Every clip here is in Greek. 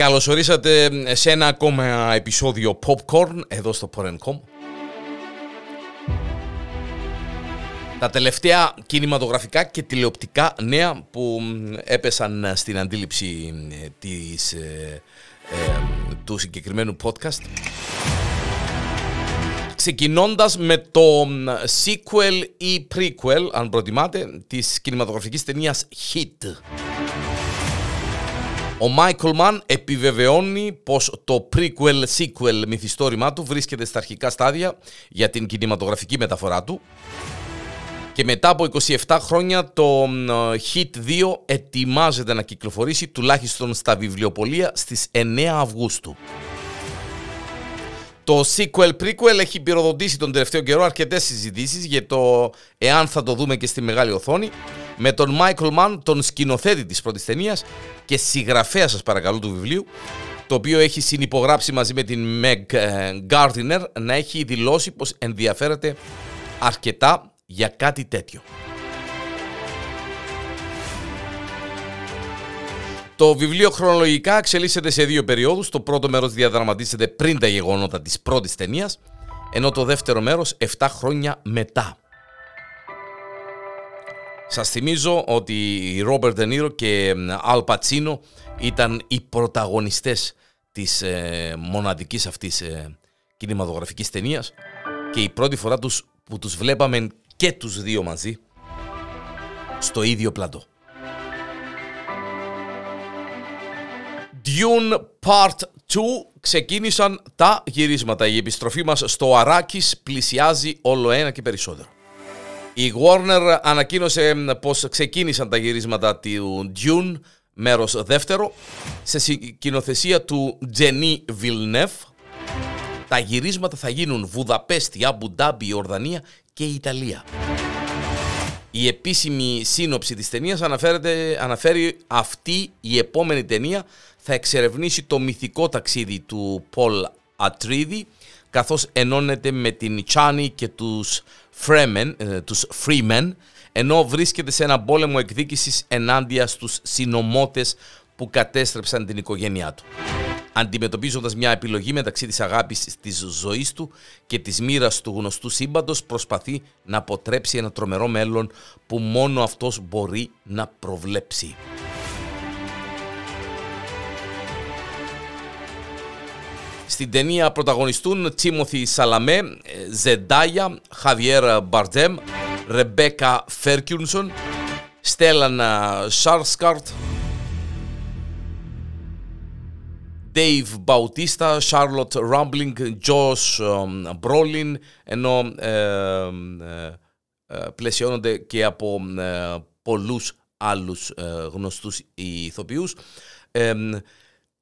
Καλώς ορίσατε σε ένα ακόμα επεισόδιο Popcorn εδώ στο Porn.com. Τα τελευταία κινηματογραφικά και τηλεοπτικά νέα που έπεσαν στην αντίληψη ε, της, ε, ε, του συγκεκριμένου podcast. Ξεκινώντας με το sequel ή prequel, αν προτιμάτε, της κινηματογραφικής ταινίας Hit. Ο Μάικλ Μαν επιβεβαιώνει πως το prequel-sequel μυθιστόρημά του βρίσκεται στα αρχικά στάδια για την κινηματογραφική μεταφορά του και μετά από 27 χρόνια το Hit 2 ετοιμάζεται να κυκλοφορήσει τουλάχιστον στα βιβλιοπολία στις 9 Αυγούστου. Το sequel prequel έχει πυροδοτήσει τον τελευταίο καιρό αρκετές συζητήσεις για το εάν θα το δούμε και στη μεγάλη οθόνη με τον Michael Mann, τον σκηνοθέτη της πρώτης ταινίας και συγγραφέα σας παρακαλώ του βιβλίου το οποίο έχει συνυπογράψει μαζί με την Meg ε, Gardiner να έχει δηλώσει πως ενδιαφέρεται αρκετά για κάτι τέτοιο. Το βιβλίο χρονολογικά εξελίσσεται σε δύο περιόδους. Το πρώτο μέρος διαδραματίζεται πριν τα γεγονότα της πρώτης ταινίας, ενώ το δεύτερο μέρος 7 χρόνια μετά. Σας θυμίζω ότι η Ρόμπερτ Ντενίρο και Αλ Πατσίνο ήταν οι πρωταγωνιστές της ε, μοναδικής αυτής ε, κινηματογραφικής ταινίας και η πρώτη φορά τους, που τους βλέπαμε και τους δύο μαζί στο ίδιο πλατό. Dune Part 2 ξεκίνησαν τα γυρίσματα. Η επιστροφή μας στο Αράκης πλησιάζει όλο ένα και περισσότερο. Η Warner ανακοίνωσε πως ξεκίνησαν τα γυρίσματα του Dune, μέρος δεύτερο, σε σκηνοθεσία του Τζενί Βιλνεφ. Τα γυρίσματα θα γίνουν Βουδαπέστη, Αμπουντάμπη, Ορδανία και Ιταλία. Η επίσημη σύνοψη της ταινίας αναφέρει αυτή η επόμενη ταινία θα εξερευνήσει το μυθικό ταξίδι του Πολ Ατρίδη καθώς ενώνεται με την Τσάνι και τους Freemen, ε, τους Freemen ενώ βρίσκεται σε ένα πόλεμο εκδίκησης ενάντια στους συνομότες που κατέστρεψαν την οικογένειά του. Αντιμετωπίζοντας μια επιλογή μεταξύ της αγάπης της ζωής του και της μοίρας του γνωστού σύμπαντος προσπαθεί να αποτρέψει ένα τρομερό μέλλον που μόνο αυτός μπορεί να προβλέψει. Στην ταινία πρωταγωνιστούν Τσίμωθη Σαλαμέ, Ζεντάια, Χαβιέρα Μπαρτζέμ, Ρεμπέκα Φέρκιουνσον, Στέλαν Σάρσκαρτ, Dave Bautista, Charlotte Rumbling, Josh Brolin, ενώ ε, ε, ε, πλαισιώνονται και από ε, πολλούς άλλους ε, γνωστούς ηθοποιούς.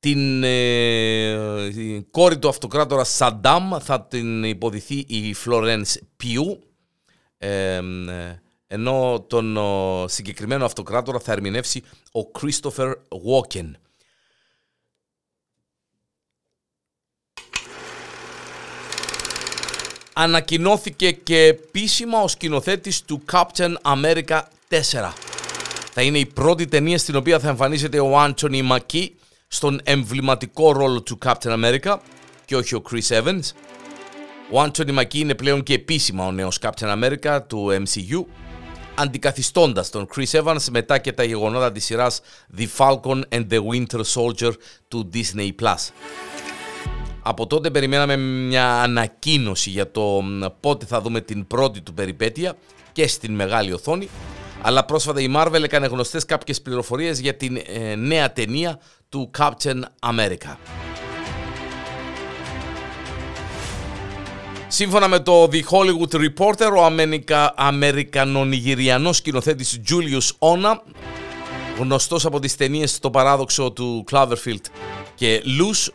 Την ε, κόρη του αυτοκράτορα Σαντάμ θα την υποδηθεί η Φλωρένς Πιού ε, ενώ τον συγκεκριμένο αυτοκράτορα θα ερμηνεύσει ο Κρίστοφερ Βόκεν. Ανακοινώθηκε και επίσημα ο σκηνοθέτης του Captain America 4. Θα είναι η πρώτη ταινία στην οποία θα εμφανίζεται ο Άντωνι Μακί στον εμβληματικό ρόλο του Captain America και όχι ο Chris Evans. Ο Anthony Mackie είναι πλέον και επίσημα ο νέος Captain America του MCU, αντικαθιστώντας τον Chris Evans μετά και τα γεγονότα της σειράς The Falcon and the Winter Soldier του Disney+. Από τότε περιμέναμε μια ανακοίνωση για το πότε θα δούμε την πρώτη του περιπέτεια και στην μεγάλη οθόνη, αλλά πρόσφατα η Marvel έκανε γνωστές κάποιες πληροφορίες για την ε, νέα ταινία του Captain America. Σύμφωνα με το The Hollywood Reporter, ο Αμερικα... Αμερικανονιγυριανός σκηνοθέτης Julius Ona, γνωστός από τις ταινίες στο παράδοξο του Cloverfield και Loose,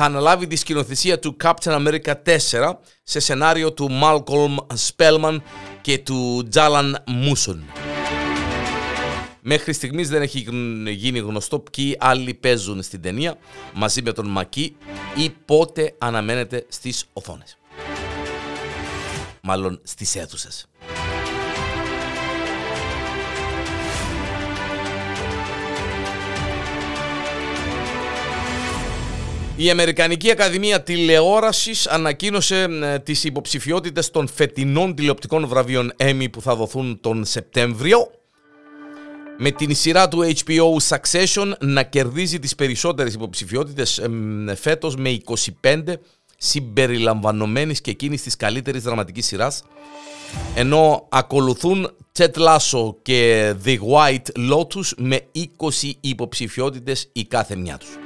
θα αναλάβει τη σκηνοθεσία του Captain America 4 σε σενάριο του Malcolm Spellman και του Jalan Muson. Μέχρι στιγμής δεν έχει γίνει γνωστό ποιοι άλλοι παίζουν στην ταινία μαζί με τον Μακί ή πότε αναμένεται στις οθόνες. Μάλλον στις αίθουσες. Η Αμερικανική Ακαδημία Τηλεόρασης ανακοίνωσε ε, τις υποψηφιότητες των φετινών τηλεοπτικών βραβείων Emmy που θα δοθούν τον Σεπτέμβριο με την σειρά του HBO Succession να κερδίζει τις περισσότερες υποψηφιότητες φέτος με 25 συμπεριλαμβανομένης και εκείνης της καλύτερης δραματικής σειράς ενώ ακολουθούν Ted Lasso και The White Lotus με 20 υποψηφιότητες η κάθε μια τους.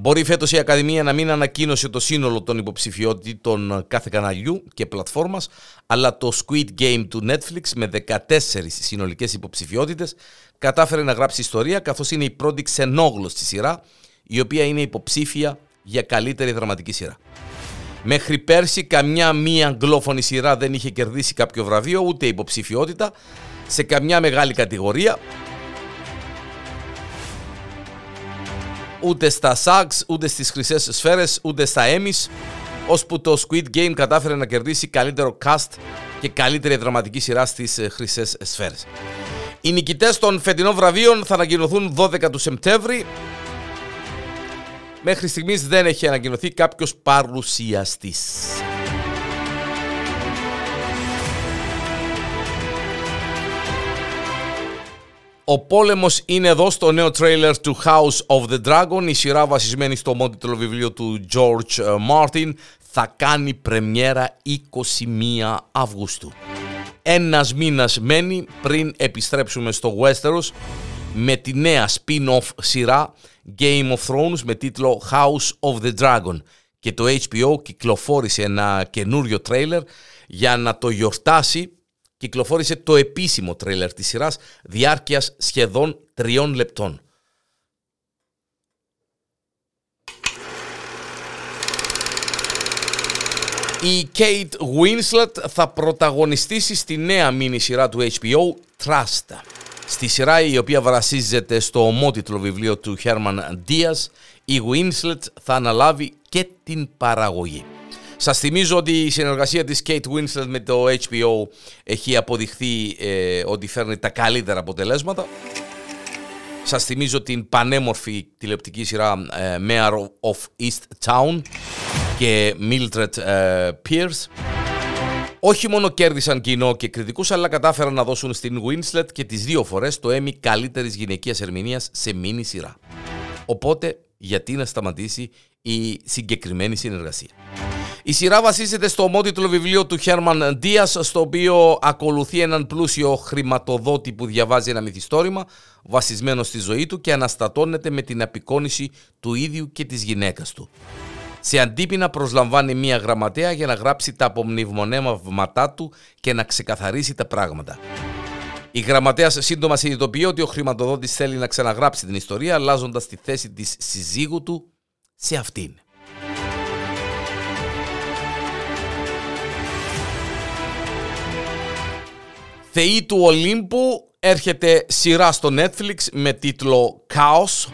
Μπορεί φέτος η Ακαδημία να μην ανακοίνωσε το σύνολο των υποψηφιότητων κάθε καναλιού και πλατφόρμας, αλλά το Squid Game του Netflix με 14 συνολικές υποψηφιότητες κατάφερε να γράψει ιστορία καθώς είναι η πρώτη ξενόγλωστη σειρά η οποία είναι υποψήφια για καλύτερη δραματική σειρά. Μέχρι πέρσι καμιά μία αγγλόφωνη σειρά δεν είχε κερδίσει κάποιο βραβείο ούτε υποψηφιότητα σε καμιά μεγάλη κατηγορία ούτε στα SAGs, ούτε στις χρυσές σφαίρες, ούτε στα Emmys, ώσπου το Squid Game κατάφερε να κερδίσει καλύτερο cast και καλύτερη δραματική σειρά στις ε, χρυσές σφαίρες. Οι νικητές των φετινών βραβείων θα ανακοινωθούν 12 του Σεπτέμβρη. Μέχρι στιγμής δεν έχει ανακοινωθεί κάποιος παρουσιαστής. Ο πόλεμος είναι εδώ στο νέο τρέιλερ του House of the Dragon. Η σειρά βασισμένη στο μόντιτλο βιβλίο του George ε, Martin θα κάνει πρεμιέρα 21 Αυγούστου. Ένας μήνας μένει πριν επιστρέψουμε στο Westeros με τη νέα spin-off σειρά Game of Thrones με τίτλο House of the Dragon και το HBO κυκλοφόρησε ένα καινούριο τρέιλερ για να το γιορτάσει κυκλοφόρησε το επίσημο τρέιλερ της σειράς διάρκειας σχεδόν τριών λεπτών. Η Kate Winslet θα πρωταγωνιστήσει στη νέα μίνι σειρά του HBO Trust. Στη σειρά η οποία βρασίζεται στο ομότιτλο βιβλίο του Herman Diaz, η Winslet θα αναλάβει και την παραγωγή. Σας θυμίζω ότι η συνεργασία της Kate Winslet με το HBO έχει αποδειχθεί ε, ότι φέρνει τα καλύτερα αποτελέσματα. Σας θυμίζω την πανέμορφη τηλεοπτική σειρά ε, Mayor of East Town και Mildred ε, Pierce. Όχι μόνο κέρδισαν κοινό και κριτικούς, αλλά κατάφεραν να δώσουν στην Winslet και τις δύο φορές το Emmy καλύτερης γυναικείας ερμηνείας σε μίνι σειρά. Οπότε, γιατί να σταματήσει η συγκεκριμένη συνεργασία; Η σειρά βασίζεται στο ομότιτλο βιβλίο του Χέρμαν Δίας, στο οποίο ακολουθεί έναν πλούσιο χρηματοδότη που διαβάζει ένα μυθιστόρημα βασισμένο στη ζωή του και αναστατώνεται με την απεικόνηση του ίδιου και της γυναίκας του. Σε αντίπεινα προσλαμβάνει μία γραμματέα για να γράψει τα απομνημονέματά του και να ξεκαθαρίσει τα πράγματα. Η γραμματέας σύντομα συνειδητοποιεί ότι ο χρηματοδότης θέλει να ξαναγράψει την ιστορία αλλάζοντας τη θέση της συζύγου του σε αυτήν. Θεοί του Ολύμπου έρχεται σειρά στο Netflix με τίτλο «Chaos»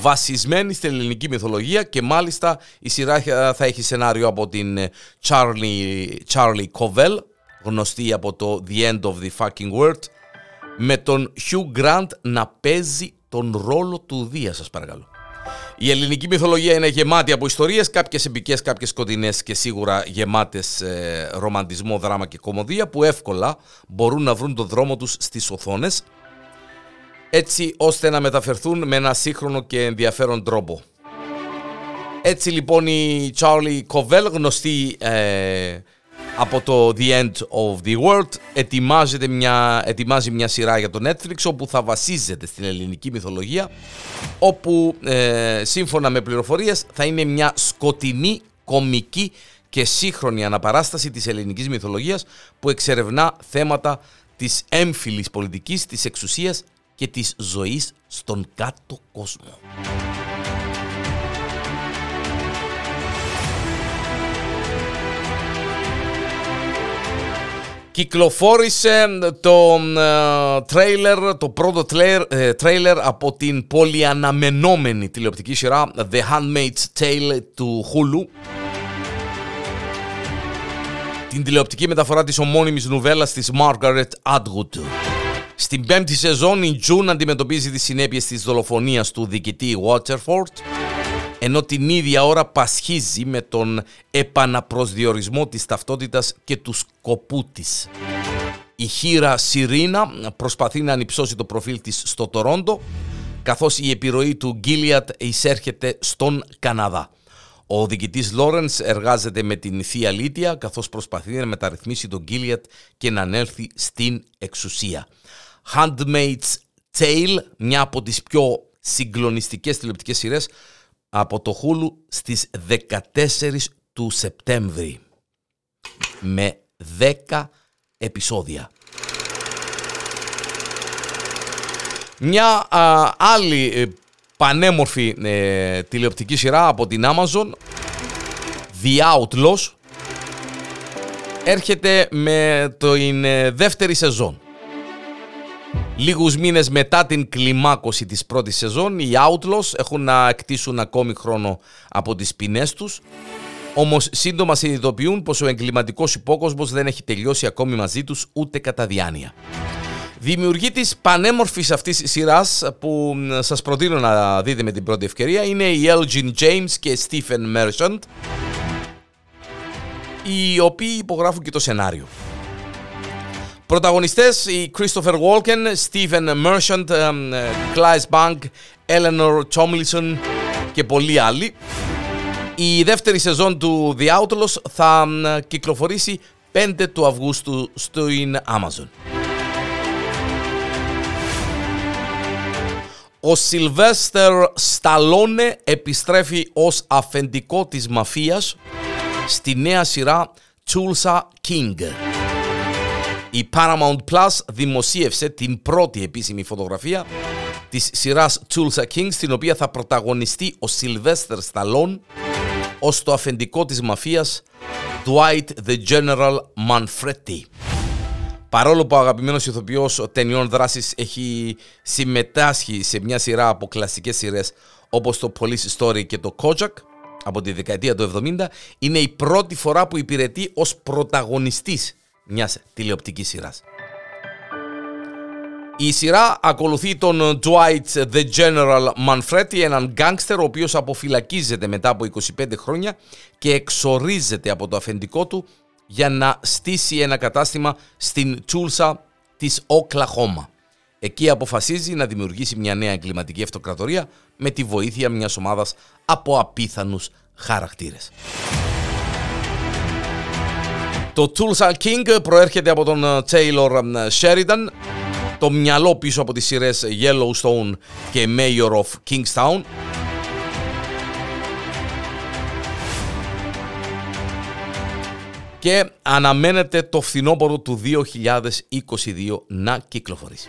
βασισμένη στην ελληνική μυθολογία και μάλιστα η σειρά θα έχει σενάριο από την Charlie, Charlie Covell γνωστή από το The End of the Fucking World με τον Hugh Grant να παίζει τον ρόλο του Δία σας παρακαλώ. Η ελληνική μυθολογία είναι γεμάτη από ιστορίες, κάποιες επικές, κάποιες σκοτεινές και σίγουρα γεμάτες ε, ρομαντισμό, δράμα και κομμωδία που εύκολα μπορούν να βρουν τον δρόμο τους στις οθόνες έτσι ώστε να μεταφερθούν με ένα σύγχρονο και ενδιαφέρον τρόπο. Έτσι λοιπόν η Charlie Covell, γνωστή ε, από το The End of the World ετοιμάζεται μια, ετοιμάζει μια σειρά για το Netflix όπου θα βασίζεται στην ελληνική μυθολογία όπου ε, σύμφωνα με πληροφορίες θα είναι μια σκοτεινή κομική και σύγχρονη αναπαράσταση της ελληνικής μυθολογίας που εξερευνά θέματα της έμφυλης πολιτικής, της εξουσίας και της ζωής στον κάτω κόσμο. Κυκλοφόρησε το τρέιλερ, το πρώτο τρέιλερ από την πολυαναμενόμενη τηλεοπτική σειρά The Handmaid's Tale του Hulu. Την τηλεοπτική μεταφορά της ομώνυμης νουβέλας της Margaret Atwood. Στην πέμπτη σεζόν η June αντιμετωπίζει τις συνέπειες της δολοφονίας του διοικητή Waterford ενώ την ίδια ώρα πασχίζει με τον επαναπροσδιορισμό της ταυτότητας και του σκοπού της. Η χείρα Σιρήνα προσπαθεί να ανυψώσει το προφίλ της στο Τορόντο, καθώς η επιρροή του Γκίλιατ εισέρχεται στον Καναδά. Ο διοικητής Λόρενς εργάζεται με την Θεία Λίτια, καθώς προσπαθεί να μεταρρυθμίσει τον Γκίλιατ και να ανέλθει στην εξουσία. Handmaid's Tale, μια από τις πιο συγκλονιστικές τηλεοπτικές σειρές από το Hulu στις 14 του Σεπτέμβρη με 10 επεισόδια. Μια άλλη ε, πανέμορφη ε, τηλεοπτική σειρά από την Amazon The Outlaws έρχεται με την ε, δεύτερη σεζόν. Λίγους μήνες μετά την κλιμάκωση της πρώτης σεζόν, οι Outlaws έχουν να εκτίσουν ακόμη χρόνο από τις ποινές τους, όμως σύντομα συνειδητοποιούν πως ο εγκληματικός υπόκοσμος δεν έχει τελειώσει ακόμη μαζί τους ούτε κατά διάνοια. Δημιουργή της πανέμορφης αυτής σειράς που σας προτείνω να δείτε με την πρώτη ευκαιρία είναι οι Elgin James και Stephen Merchant οι οποίοι υπογράφουν και το σενάριο. Πρωταγωνιστές οι Christopher Walken, Stephen Merchant, Clive Bank, Eleanor Tomlinson και πολλοί άλλοι. Η δεύτερη σεζόν του The Outlaws θα κυκλοφορήσει 5 του Αυγούστου στο Amazon. Ο Σιλβέστερ Σταλόνε επιστρέφει ως αφεντικό της μαφίας στη νέα σειρά Tulsa King. Η Paramount Plus δημοσίευσε την πρώτη επίσημη φωτογραφία της σειράς Tulsa King στην οποία θα πρωταγωνιστεί ο Σιλβέστερ Σταλόν ως το αφεντικό της μαφίας Dwight the General Manfredi. Παρόλο που ο αγαπημένος ηθοποιός ταινιών δράσης έχει συμμετάσχει σε μια σειρά από κλασικές σειρές όπως το Police Story και το Kojak από τη δεκαετία του 70, είναι η πρώτη φορά που υπηρετεί ως πρωταγωνιστής μιας τηλεοπτικής σειράς. Η σειρά ακολουθεί τον Dwight the General Manfredi, έναν γκάγκστερ ο οποίος αποφυλακίζεται μετά από 25 χρόνια και εξορίζεται από το αφεντικό του για να στήσει ένα κατάστημα στην Τσούλσα της Οκλαχώμα. Εκεί αποφασίζει να δημιουργήσει μια νέα εγκληματική αυτοκρατορία με τη βοήθεια μιας ομάδας από απίθανους χαρακτήρες. Το Tulsa King προέρχεται από τον Taylor Sheridan, το μυαλό πίσω από τις σειρές Yellowstone και Mayor of Kingstown, και αναμένεται το φθινόπωρο του 2022 να κυκλοφορήσει.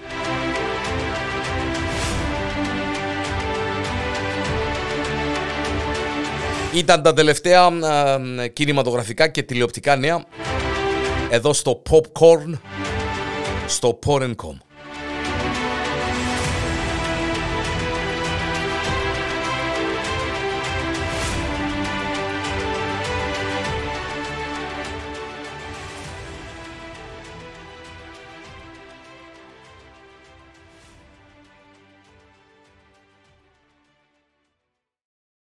Ήταν τα τελευταία κινηματογραφικά και τηλεοπτικά νέα εδώ στο Popcorn, στο Porn.com.